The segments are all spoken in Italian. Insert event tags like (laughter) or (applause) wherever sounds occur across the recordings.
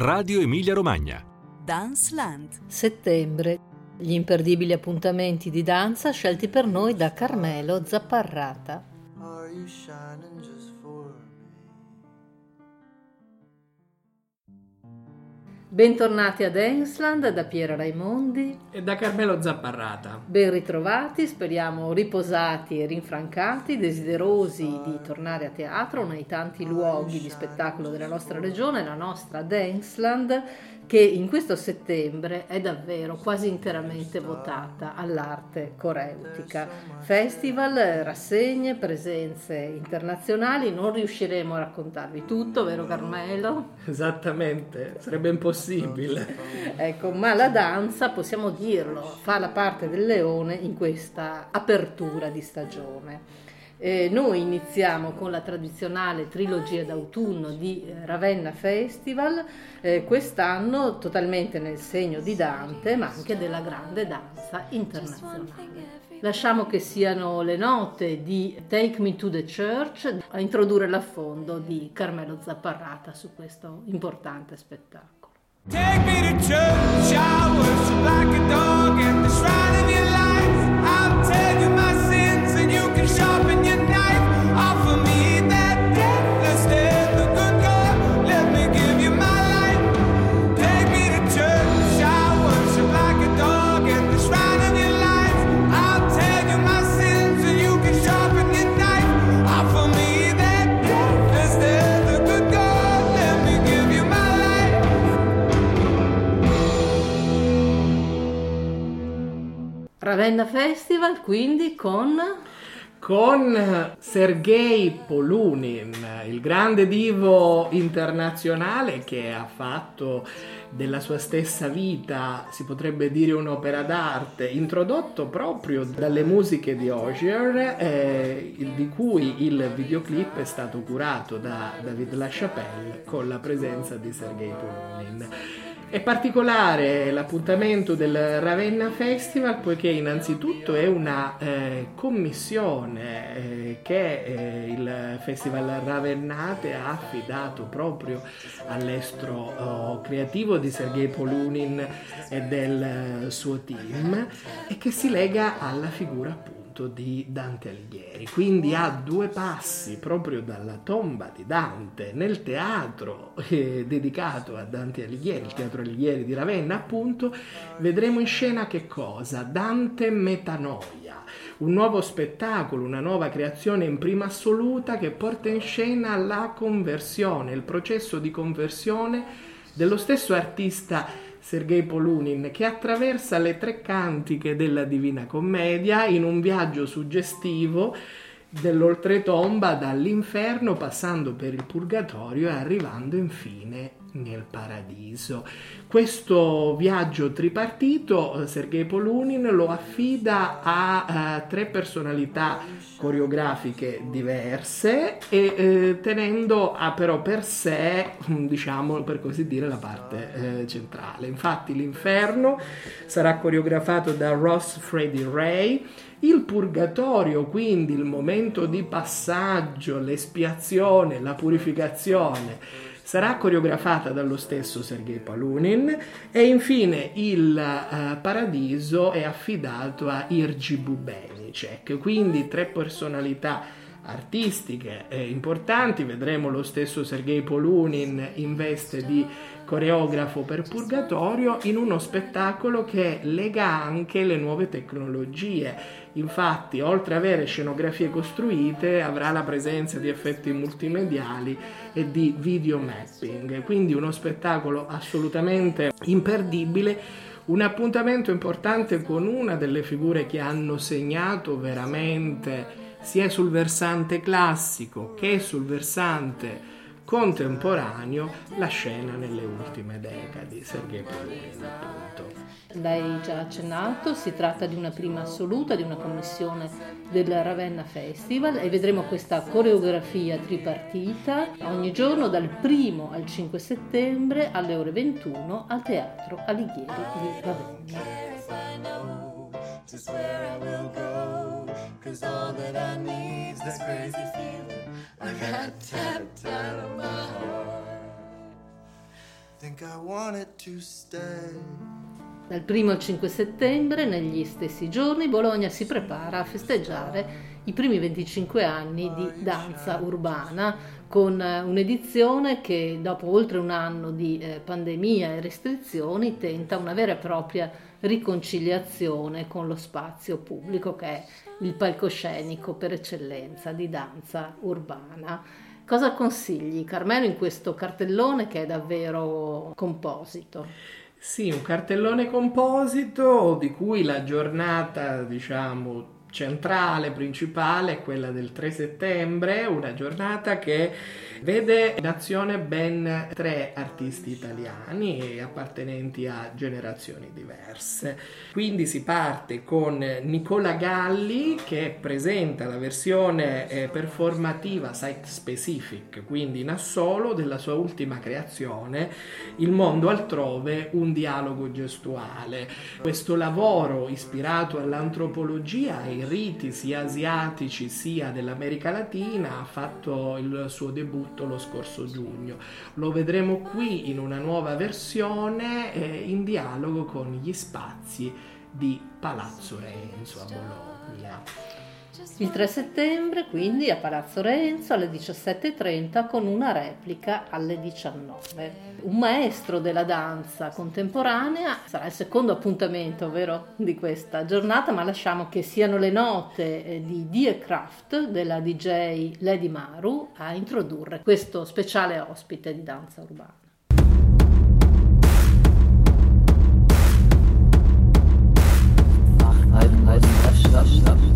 Radio Emilia Romagna. Dance Land. Settembre. Gli imperdibili appuntamenti di danza scelti per noi da Carmelo Zapparrata. Bentornati ad Ensland da Piera Raimondi. E da Carmelo Zapparrata. Ben ritrovati, speriamo riposati e rinfrancati, desiderosi di tornare a teatro, nei tanti luoghi di spettacolo della nostra regione, la nostra Densland, che in questo settembre è davvero quasi interamente votata all'arte coreutica. Festival, rassegne, presenze internazionali, non riusciremo a raccontarvi tutto, vero Carmelo? Esattamente, sarebbe impossibile. (laughs) Ecco, ma la danza, possiamo dirlo, fa la parte del leone in questa apertura di stagione. Eh, noi iniziamo con la tradizionale trilogia d'autunno di eh, Ravenna Festival, eh, quest'anno totalmente nel segno di Dante, ma anche della grande danza internazionale. Lasciamo che siano le note di Take Me to the Church a introdurre l'affondo di Carmelo Zapparrata su questo importante spettacolo. Take me to church, I worship like a dog Ravenna Festival quindi con Con Sergei Polunin, il grande divo internazionale che ha fatto della sua stessa vita, si potrebbe dire un'opera d'arte, introdotto proprio dalle musiche di Osier, eh, di cui il videoclip è stato curato da David LaChapelle con la presenza di Sergei Polunin. È particolare l'appuntamento del Ravenna Festival poiché innanzitutto è una eh, commissione eh, che eh, il Festival Ravennate ha affidato proprio all'estro oh, creativo di Sergei Polunin e del eh, suo team e che si lega alla figura appunto di Dante Alighieri. Quindi a due passi proprio dalla tomba di Dante nel teatro eh, dedicato a Dante Alighieri, il teatro Alighieri di Ravenna appunto, vedremo in scena che cosa? Dante Metanoia, un nuovo spettacolo, una nuova creazione in prima assoluta che porta in scena la conversione, il processo di conversione dello stesso artista Sergei Polunin che attraversa le tre cantiche della Divina Commedia in un viaggio suggestivo dell'oltretomba dall'inferno passando per il purgatorio e arrivando infine nel paradiso. Questo viaggio tripartito eh, Sergei Polunin lo affida a eh, tre personalità coreografiche diverse e eh, tenendo a, però per sé, mm, diciamo per così dire, la parte centrale. Infatti l'inferno sarà coreografato da Ross Freddy Ray, il purgatorio, quindi il momento di passaggio, l'espiazione, la purificazione, sarà coreografata dallo stesso Sergei Palunin e infine il eh, paradiso è affidato a Irgi Bubenicek, quindi tre personalità artistiche eh, importanti, vedremo lo stesso Sergei Polunin in veste di coreografo per Purgatorio in uno spettacolo che lega anche le nuove tecnologie. Infatti, oltre ad avere scenografie costruite, avrà la presenza di effetti multimediali e di video mapping. Quindi uno spettacolo assolutamente imperdibile. Un appuntamento importante con una delle figure che hanno segnato veramente sia sul versante classico che sul versante contemporaneo la scena nelle ultime decadi, Sergei Polunin appunto. L'hai già accennato, si tratta di una prima assoluta, di una commissione del Ravenna Festival e vedremo questa coreografia tripartita ogni giorno dal 1 al 5 settembre alle ore 21 al Teatro Alighieri di Ravenna. I got tapped out of my heart. think I wanted to stay. Dal 1 al 5 settembre, negli stessi giorni, Bologna si prepara a festeggiare i primi 25 anni di danza urbana con eh, un'edizione che dopo oltre un anno di eh, pandemia e restrizioni tenta una vera e propria riconciliazione con lo spazio pubblico che è il palcoscenico per eccellenza di danza urbana. Cosa consigli Carmelo in questo cartellone che è davvero composito? Sì, un cartellone composito di cui la giornata, diciamo, centrale, principale è quella del 3 settembre, una giornata che vede in azione ben tre artisti italiani appartenenti a generazioni diverse. Quindi si parte con Nicola Galli che presenta la versione eh, performativa site specific, quindi in assolo della sua ultima creazione, Il mondo altrove, un dialogo gestuale. Questo lavoro ispirato all'antropologia e ai riti sia asiatici sia dell'America Latina ha fatto il suo debutto lo scorso giugno. Lo vedremo qui in una nuova versione eh, in dialogo con gli spazi di Palazzo Renzo a Bologna. Il 3 settembre quindi a Palazzo Renzo alle 17.30 con una replica alle 19. Un maestro della danza contemporanea sarà il secondo appuntamento, vero, di questa giornata, ma lasciamo che siano le note eh, di Die Kraft della DJ Lady Maru a introdurre questo speciale ospite di danza urbana. Di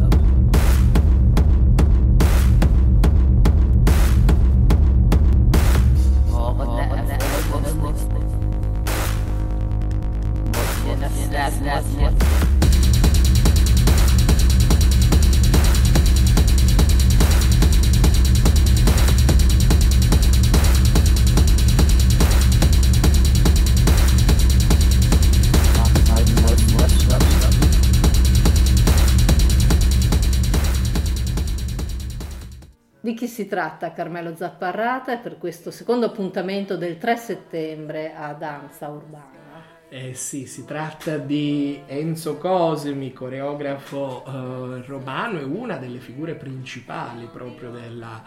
chi si tratta Carmelo Zapparrata per questo secondo appuntamento del 3 settembre a Danza Urbana? Eh sì, si tratta di Enzo Cosimi, coreografo eh, romano e una delle figure principali proprio della,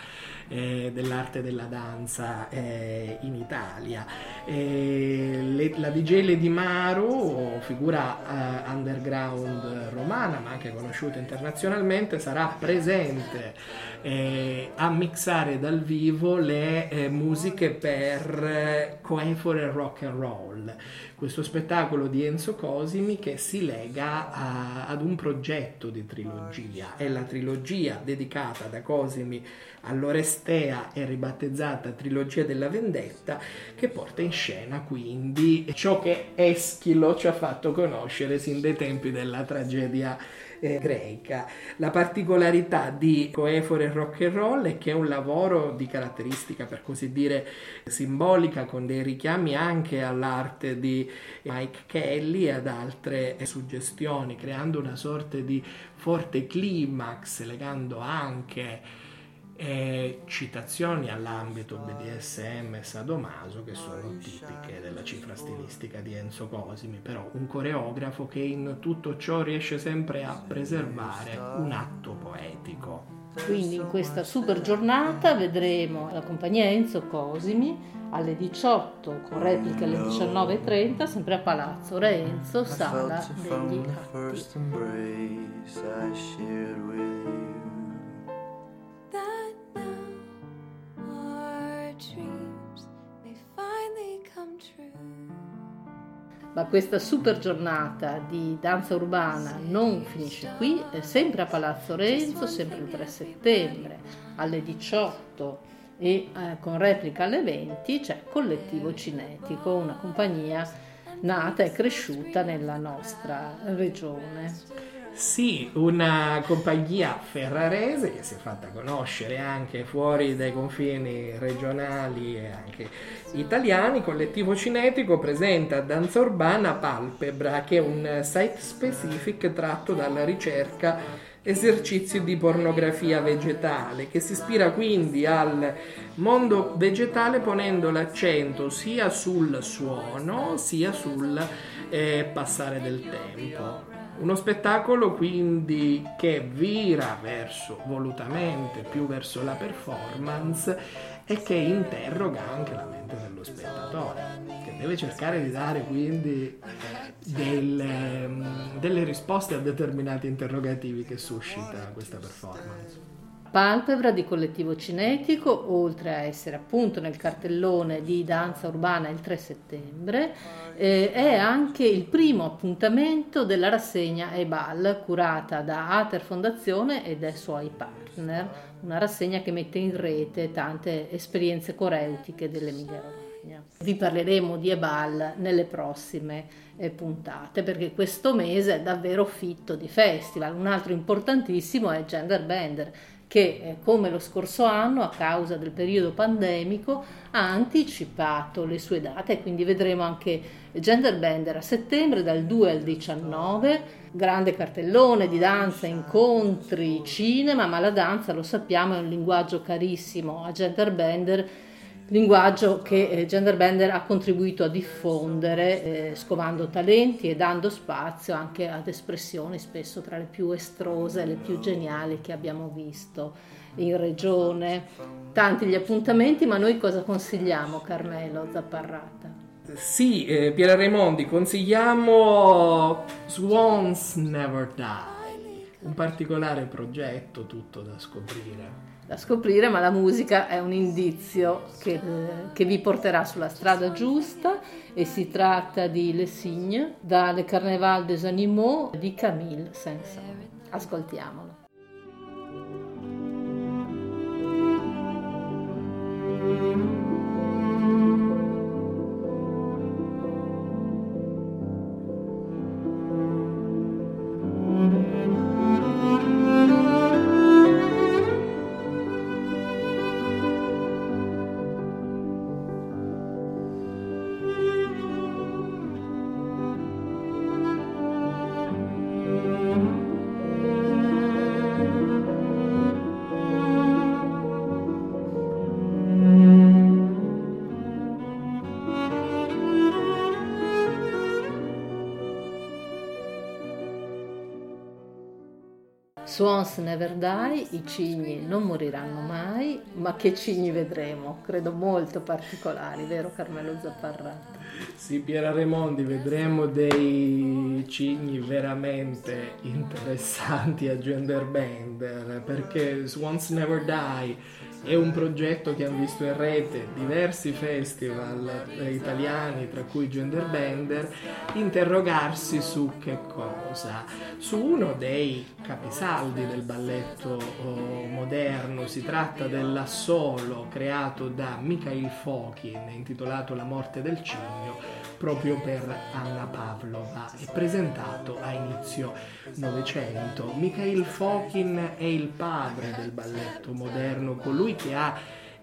eh, dell'arte della danza eh, in Italia. Eh, le- la DJ Lady Maru, figura eh, underground romana ma anche conosciuta internazionalmente, sarà presente eh, a mixare dal vivo le eh, musiche per eh, Coefor e Rock and Roll questo spettacolo di Enzo Cosimi che si lega a- ad un progetto di trilogia. È la trilogia dedicata da Cosimi all'Orestea e ribattezzata Trilogia della Vendetta che porta in scena quindi ciò che Eschilo ci ha fatto conoscere sin dai tempi della tragedia eh, greca. La particolarità di Coefore Rock and Roll è che è un lavoro di caratteristica per così dire simbolica con dei richiami anche all'arte di Mike Kelly e ad altre suggestioni, creando una sorta di forte climax, legando anche eh, citazioni all'ambito BDSM e Sadomaso che sono tipiche della cifra stilistica di Enzo Cosimi, però un coreografo che in tutto ciò riesce sempre a preservare un atto poetico. Quindi in questa super giornata vedremo la compagnia Enzo Cosimi alle 18 con replica alle 19.30 sempre a Palazzo Renzo, sala degli atti. Ma questa super giornata di danza urbana non finisce qui, è sempre a Palazzo Renzo, sempre il 3 settembre alle 18 e eh, con replica alle 20 c'è Collettivo Cinetico, una compagnia nata e cresciuta nella nostra regione. Sì, una compagnia ferrarese che si è fatta conoscere anche fuori dai confini regionali e anche italiani. Collettivo Cinetico presenta Danza Urbana Palpebra, che è un site specific tratto dalla ricerca esercizi di pornografia vegetale, che si ispira quindi al mondo vegetale ponendo l'accento sia sul suono sia sul eh, passare del tempo. Uno spettacolo quindi che vira verso, volutamente, più verso la performance e che interroga anche la mente dello spettatore, che deve cercare di dare quindi delle, delle risposte a determinati interrogativi che suscita questa performance. Palpebra di Collettivo Cinetico, oltre a essere appunto nel cartellone di danza urbana il 3 settembre, eh, è anche il primo appuntamento della rassegna EBAL curata da Ater Fondazione e dai suoi partner, una rassegna che mette in rete tante esperienze coreutiche dell'Emilia Romagna. Vi parleremo di EBAL nelle prossime eh, puntate perché questo mese è davvero fitto di festival. Un altro importantissimo è Gender Bender che eh, come lo scorso anno a causa del periodo pandemico ha anticipato le sue date. Quindi vedremo anche Gender Bender a settembre dal 2 al 19 grande cartellone di danza, incontri, cinema, ma la danza lo sappiamo è un linguaggio carissimo. A Gender Bender linguaggio che eh, Genderbender ha contribuito a diffondere, eh, scovando talenti e dando spazio anche ad espressioni spesso tra le più estrose e le più geniali che abbiamo visto in regione. Tanti gli appuntamenti, ma noi cosa consigliamo, Carmelo Zapparrata? Sì, eh, Piera Raimondi, consigliamo Swans Never Die, un particolare progetto tutto da scoprire da scoprire, ma la musica è un indizio che, eh, che, vi porterà sulla strada giusta e si tratta di Le Signes da Le Carnaval des Animaux di Camille Saint-Saëns. Ascoltiamolo. Never Die, i cigni non moriranno mai, ma che cigni vedremo? Credo molto particolari, vero Carmelo Zapparrato? Sì, Piera Raimondi, vedremo dei cigni veramente interessanti a gender bender, perché Swans Never Die è un progetto che hanno visto in rete diversi festival eh, italiani, tra cui Gender Bender, interrogarsi su che cosa? Su uno dei capisaldi del balletto oh, moderno, si tratta dell'assolo creato da Mikhail Fokin, intitolato La morte del cigno, proprio per Anna Pavlova e presentato a inizio Novecento. Mikhail Fokin è il padre del balletto moderno, colui che ha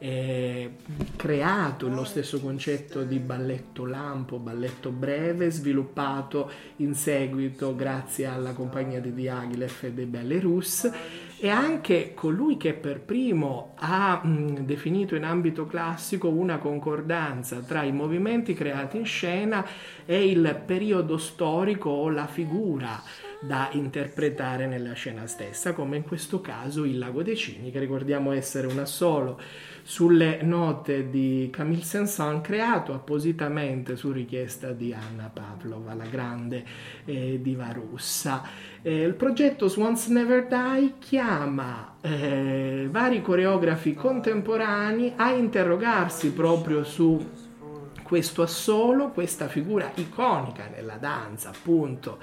eh, creato lo stesso concetto di balletto lampo, balletto breve, sviluppato in seguito grazie alla compagnia di Diaghilev e dei Belarus e anche colui che per primo ha mh, definito in ambito classico una concordanza tra i movimenti creati in scena e il periodo storico o la figura da interpretare nella scena stessa, come in questo caso il Lago dei Cigni, che ricordiamo essere un assolo sulle note di Camille Saint-Saëns, creato appositamente su richiesta di Anna Pavlova, la grande eh, diva russa. Eh, il progetto Swans Never Die chiama eh, vari coreografi contemporanei a interrogarsi proprio su questo assolo, questa figura iconica nella danza, appunto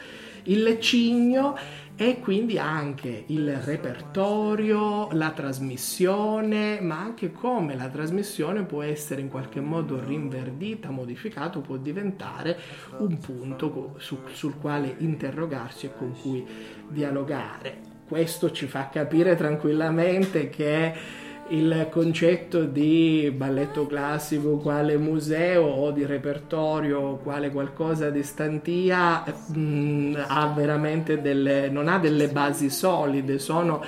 il cigno e quindi anche il repertorio, la trasmissione, ma anche come la trasmissione può essere in qualche modo rinverdita, modificata, può diventare un punto su, sul quale interrogarsi e con cui dialogare. Questo ci fa capire tranquillamente che il concetto di balletto classico quale museo o di repertorio quale qualcosa di stantia mh, ha veramente delle, non ha delle basi solide, sono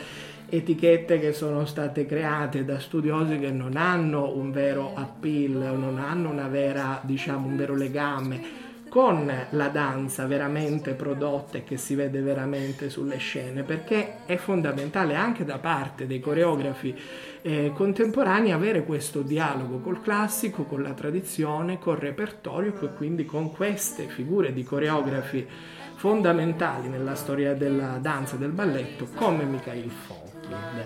etichette che sono state create da studiosi che non hanno un vero appeal, non hanno vera, diciamo, un vero legame con la danza veramente prodotta e che si vede veramente sulle scene, perché è fondamentale anche da parte dei coreografi eh, contemporanei avere questo dialogo col classico, con la tradizione, col repertorio e quindi con queste figure di coreografi fondamentali nella storia della danza e del balletto come Mikhail Fon.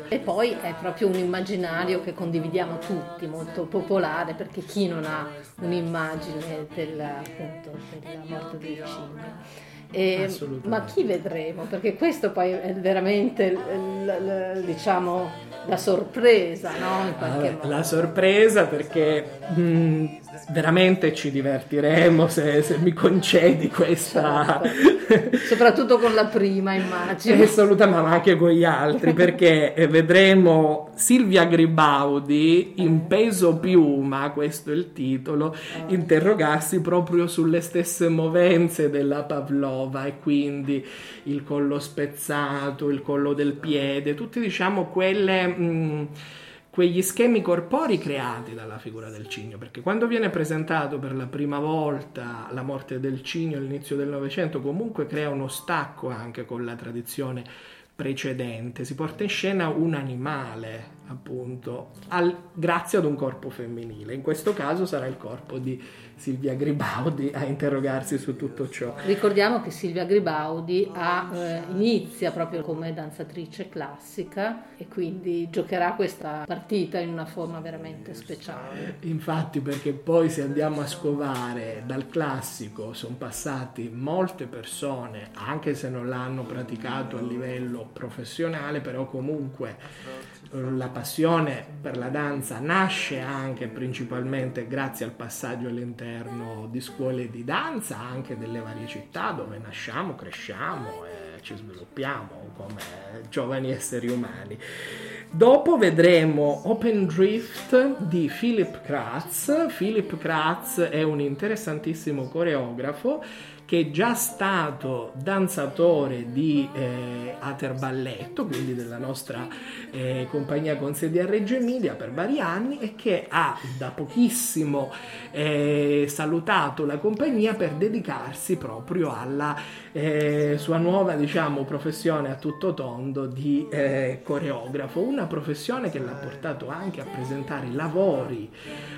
E poi è proprio un immaginario che condividiamo tutti, molto popolare, perché chi non ha un'immagine della, appunto, della morte del cigno? E, ma chi vedremo? Perché questo poi è veramente l- l- diciamo la sorpresa, no? In qualche Vabbè, modo. la sorpresa perché mh, veramente ci divertiremo se, se mi concedi questa Certo. Soprattutto con la prima immagine. assolutamente ma anche con gli altri perché eh, vedremo Silvia Gribaudi in peso piuma questo è il titolo interrogarsi proprio sulle stesse movenze della Pavlova e quindi il collo spezzato il collo del piede tutti diciamo quelle mh, quegli schemi corporei creati dalla figura del cigno, perché quando viene presentato per la prima volta la morte del cigno all'inizio del Novecento, comunque crea uno stacco anche con la tradizione precedente, si porta in scena un animale, appunto, al- grazie ad un corpo femminile. In questo caso sarà il corpo di Silvia Gribaudi a interrogarsi su tutto ciò. Ricordiamo che Silvia Gribaudi ha, eh, inizia proprio come danzatrice classica e quindi giocherà questa partita in una forma veramente speciale. Infatti, perché poi se andiamo a scovare dal classico sono passati molte persone, anche se non l'hanno praticato a livello professionale, però comunque la passione per la danza nasce anche principalmente grazie al passaggio all'interno di scuole di danza, anche delle varie città dove nasciamo, cresciamo e ci sviluppiamo come giovani esseri umani. Dopo vedremo Open Drift di Philip Kratz. Philip Kratz è un interessantissimo coreografo che è già stato danzatore di eh, Ater Balletto, quindi della nostra eh, compagnia con sede a Reggio Emilia per vari anni e che ha da pochissimo eh, salutato la compagnia per dedicarsi proprio alla eh, sua nuova diciamo professione a tutto tondo di eh, coreografo, una professione che l'ha portato anche a presentare lavori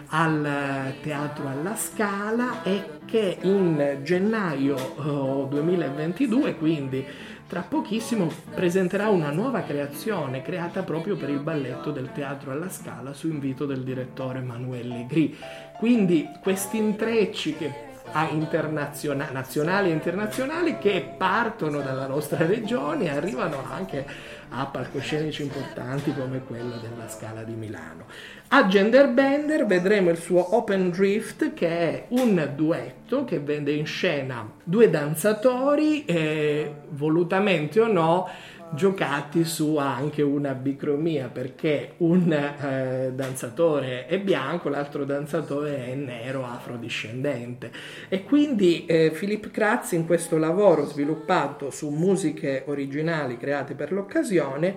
al eh, Teatro alla Scala e che in gennaio eh, 2022, quindi tra pochissimo, presenterà una nuova creazione creata proprio per il balletto del Teatro alla Scala su invito del direttore Emanuele Legri. Quindi questi intrecci che a internaziona- nazionali e internazionali che partono dalla nostra regione e arrivano anche a palcoscenici importanti come quello della Scala di Milano. A Genderbender vedremo il suo Open Drift che è un duetto che vede in scena due danzatori, eh, volutamente o no, giocati su anche una bicromia perché un eh, danzatore è bianco, l'altro danzatore è nero afrodiscendente e quindi eh, Philip Kratz in questo lavoro sviluppato su musiche originali create per l'occasione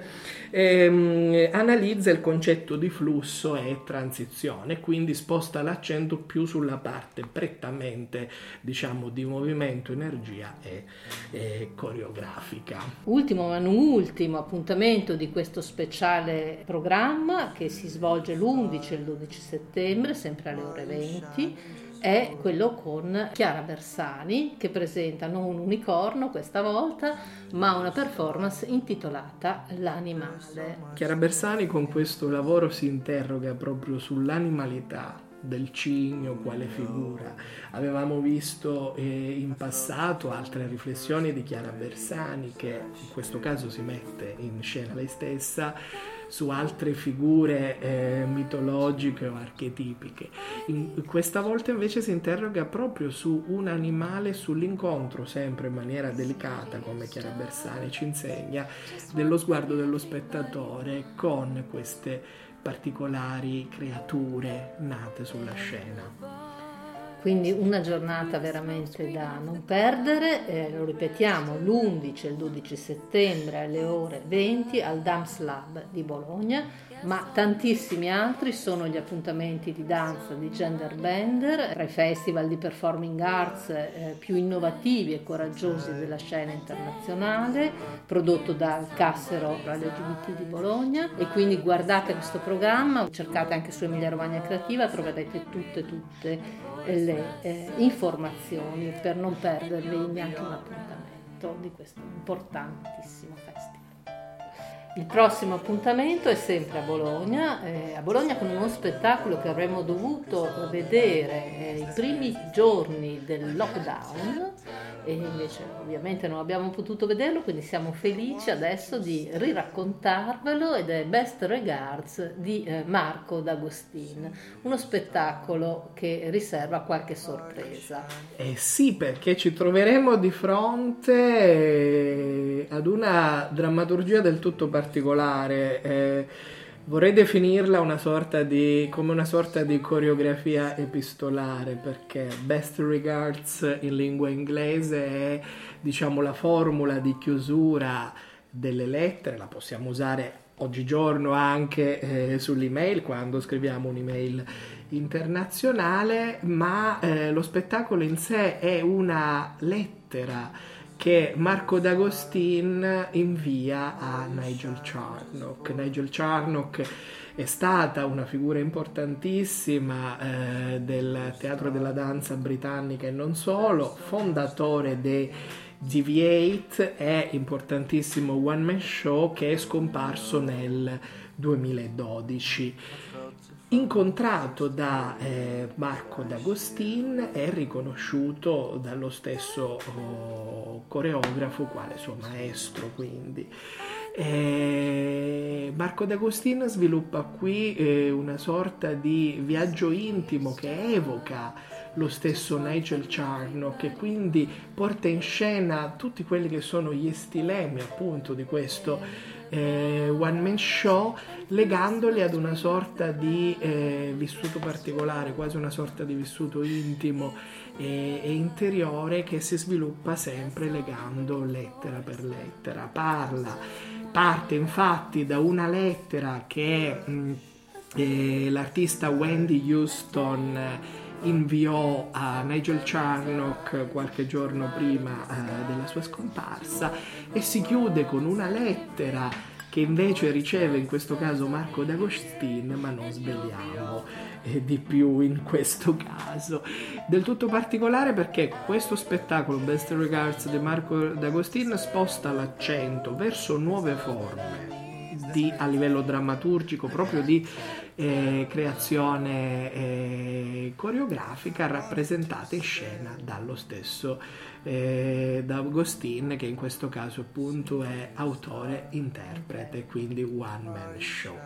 ehm, analizza il concetto di flusso e transizione quindi sposta l'accento più sulla parte prettamente diciamo di movimento, energia e, e coreografica. Ultimo ma non ultimo appuntamento di questo speciale programma che si svolge l'11 e il 12 settembre, sempre alle ore 20, è quello con Chiara Bersani che presenta non un unicorno questa volta, ma una performance intitolata L'animale. Chiara Bersani con questo lavoro si interroga proprio sull'animalità del cigno quale figura. Avevamo visto eh, in passato altre riflessioni di Chiara Bersani che in questo caso si mette in scena lei stessa su altre figure eh, mitologiche o archetipiche. In, questa volta invece si interroga proprio su un animale, sull'incontro sempre in maniera delicata, come Chiara Bersani ci insegna, dello sguardo dello spettatore con queste particolari creature nate sulla scena. Quindi una giornata veramente da non perdere, eh, lo ripetiamo, l'11 e il 12 settembre alle ore 20 al Dams Lab di Bologna, ma tantissimi altri sono gli appuntamenti di danza di Gender Bender, tra i festival di performing arts eh, più innovativi e coraggiosi della scena internazionale, prodotto dal Cassero LGBT di Bologna. E quindi guardate questo programma, cercate anche su Emilia Romagna Creativa, troverete tutte tutte le eh, informazioni per non perdervi neanche un appuntamento di questo importantissimo festival. Il prossimo appuntamento è sempre a Bologna, eh, a Bologna con uno spettacolo che avremmo dovuto vedere eh, i primi giorni del lockdown e invece ovviamente non abbiamo potuto vederlo, quindi siamo felici adesso di riraccontarvelo ed è Best Regards di eh, Marco D'Agostin, uno spettacolo che riserva qualche sorpresa. Eh sì, perché ci troveremo di fronte eh, ad una drammaturgia del tutto particolare. Eh, vorrei definirla una sorta di, come una sorta di coreografia epistolare, perché Best Regards in lingua inglese è diciamo la formula di chiusura delle lettere, la possiamo usare oggigiorno anche eh, sull'email quando scriviamo un'email internazionale, ma eh, lo spettacolo in sé è una lettera che Marco D'Agostin invia a Nigel Charnock. Nigel Charnock è stata una figura importantissima eh, del teatro della danza britannica e non solo, fondatore dei Deviate è importantissimo one man show che è scomparso nel 2012. Incontrato da eh, Marco D'Agostin è riconosciuto dallo stesso oh, coreografo quale suo maestro quindi. Eh, Marco D'Agostin sviluppa qui eh, una sorta di viaggio intimo che evoca lo stesso Nigel Charnock e quindi porta in scena tutti quelli che sono gli stilemi appunto di questo eh, one man show legandoli ad una sorta di eh, vissuto particolare, quasi una sorta di vissuto intimo e, e interiore che si sviluppa sempre legando lettera per lettera. Parla, parte infatti da una lettera che mh, eh, l'artista Wendy Houston inviò a Nigel Charnock qualche giorno prima eh, della sua scomparsa e si chiude con una lettera che invece riceve in questo caso Marco D'Agostin, ma non svegliamo eh, di più in questo caso. Del tutto particolare perché questo spettacolo Best Regards di Marco D'Agostin sposta l'accento verso nuove forme di, a livello drammaturgico, proprio di eh, creazione eh, coreografica rappresentata in scena dallo stesso eh, D'Agostin che in questo caso appunto è autore, interprete, quindi one man show.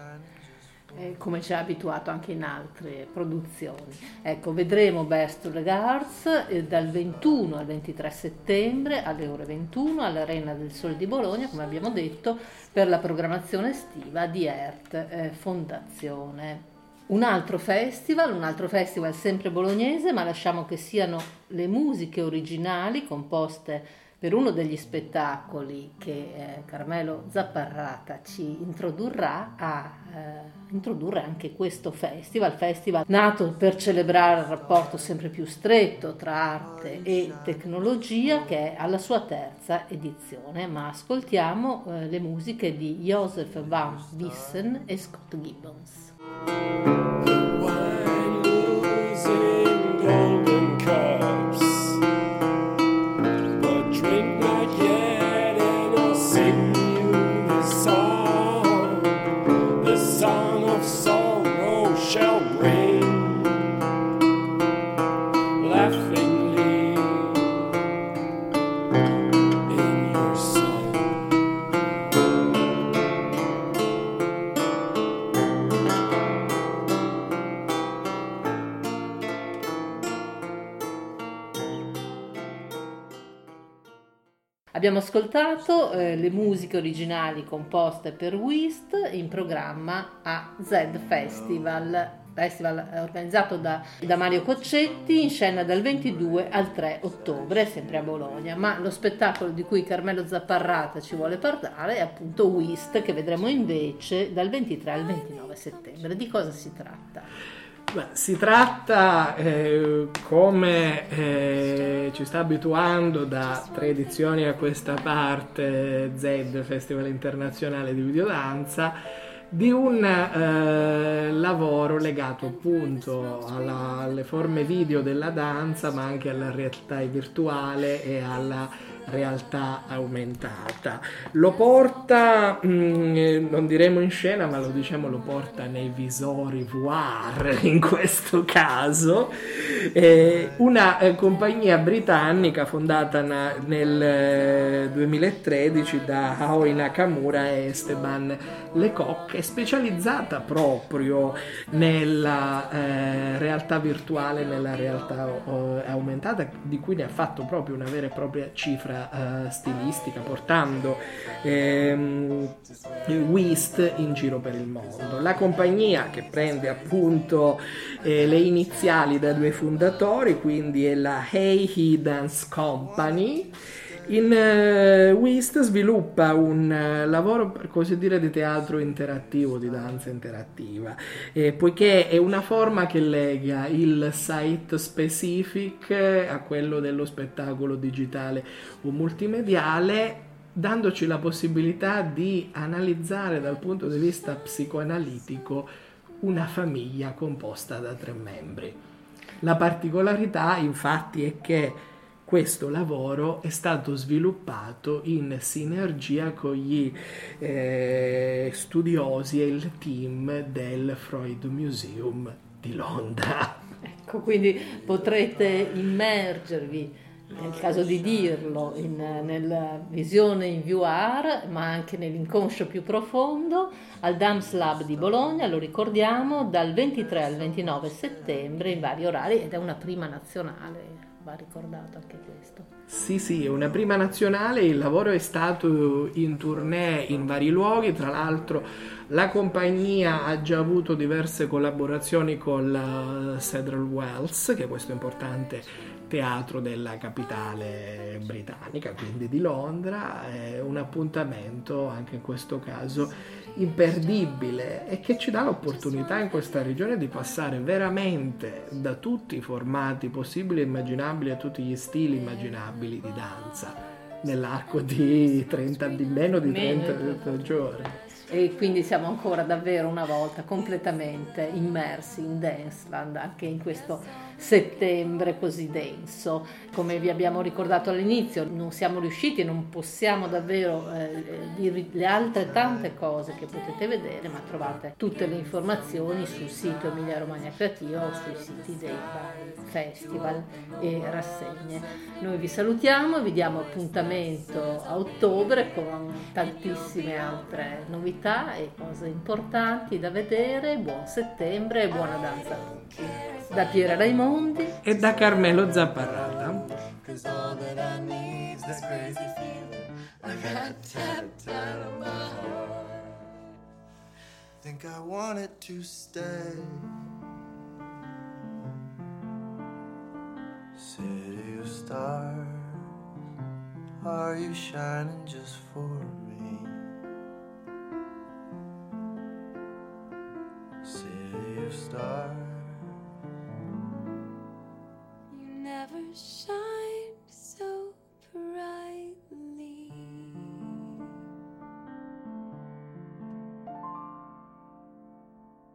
Eh, come ci ha abituato anche in altre produzioni. Ecco, vedremo Best Regards eh, dal 21 al 23 settembre alle ore 21 all'Arena del Sole di Bologna, come abbiamo detto, per la programmazione estiva di ERT eh, Fondazione. Un altro festival, un altro festival sempre bolognese, ma lasciamo che siano le musiche originali composte per uno degli spettacoli che eh, Carmelo Zapparrata ci introdurrà a eh, introdurre anche questo festival, festival nato per celebrare il rapporto sempre più stretto tra arte e tecnologia che è alla sua terza edizione, ma ascoltiamo eh, le musiche di Joseph Van Wissen e Scott Gibbons. Abbiamo ascoltato eh, le musiche originali composte per Whist in programma a Z Festival, festival eh, organizzato da, da Mario Coccetti in scena dal 22 al 3 ottobre, sempre a Bologna. Ma lo spettacolo di cui Carmelo Zapparrata ci vuole parlare è appunto Whist, che vedremo invece dal 23 al 29 settembre. Di cosa si tratta? Beh, si tratta, eh, come eh, ci sta abituando da tre edizioni a questa parte Z, Festival Internazionale di Videodanza, di un eh, lavoro legato appunto alla- alle forme video della danza, ma anche alla realtà virtuale e alla realtà aumentata. Lo porta, mm, eh, non diremo in scena, ma lo diciamo, lo porta nei visori VR (laughs) in questo caso, eh, una eh, compagnia britannica fondata na- nel eh, 2013 da Aoi Nakamura e Esteban Lecoq, è specializzata proprio nella eh, realtà virtuale, nella realtà eh, aumentata, di cui ne ha fatto proprio una vera e propria cifra eh, stilistica, portando ehm, Whist in giro per il mondo. La compagnia che prende appunto eh, le iniziali da due fondatori, quindi è la Hey He Dance Company. In eh, Whist sviluppa un eh, lavoro per così dire di teatro interattivo, di danza interattiva, eh, poiché è una forma che lega il site specific a quello dello spettacolo digitale o multimediale, dandoci la possibilità di analizzare dal punto di vista psicoanalitico una famiglia composta da tre membri. La particolarità infatti è che questo lavoro è stato sviluppato in sinergia con gli eh, studiosi e il team del Freud Museum di Londra. Ecco, quindi potrete immergervi, nel caso di dirlo, in- nella visione in VR, ma anche nell'inconscio più profondo, al Dams Lab di Bologna, lo ricordiamo, dal 23 al 29 settembre in vari orari ed è una prima nazionale, va ricordato anche questo. Sì, sì, è una prima nazionale, il lavoro è stato in tournée in vari luoghi, tra l'altro la compagnia ha già avuto diverse collaborazioni con la Cedral Wells, che è questo importante teatro della capitale britannica, quindi di Londra, è un appuntamento anche in questo caso imperdibile e che ci dà l'opportunità in questa regione di passare veramente da tutti i formati possibili e immaginabili a tutti gli stili immaginabili di danza nell'arco di 30 di meno di Meno 30, di 30 giorni. E quindi siamo ancora davvero una volta completamente immersi in Danceland anche in questo settembre così denso. Come vi abbiamo ricordato all'inizio, non siamo riusciti e non possiamo davvero eh, dirvi le altre tante cose che potete vedere, ma trovate tutte le informazioni sul sito Emilia Romagna Creativa o sui siti dei vari festival e rassegne. Noi vi salutiamo, vi diamo appuntamento a ottobre con tantissime altre novità e cose importanti da vedere. Buon settembre e buona danza a tutti. Da Piera Raimondi. E da Carmelo Zapparrata. Cause all that I need's this crazy feeling. I got tapped out of my heart. Think I want it to stay. City of stars, are you shining just for me? City of stars. shine.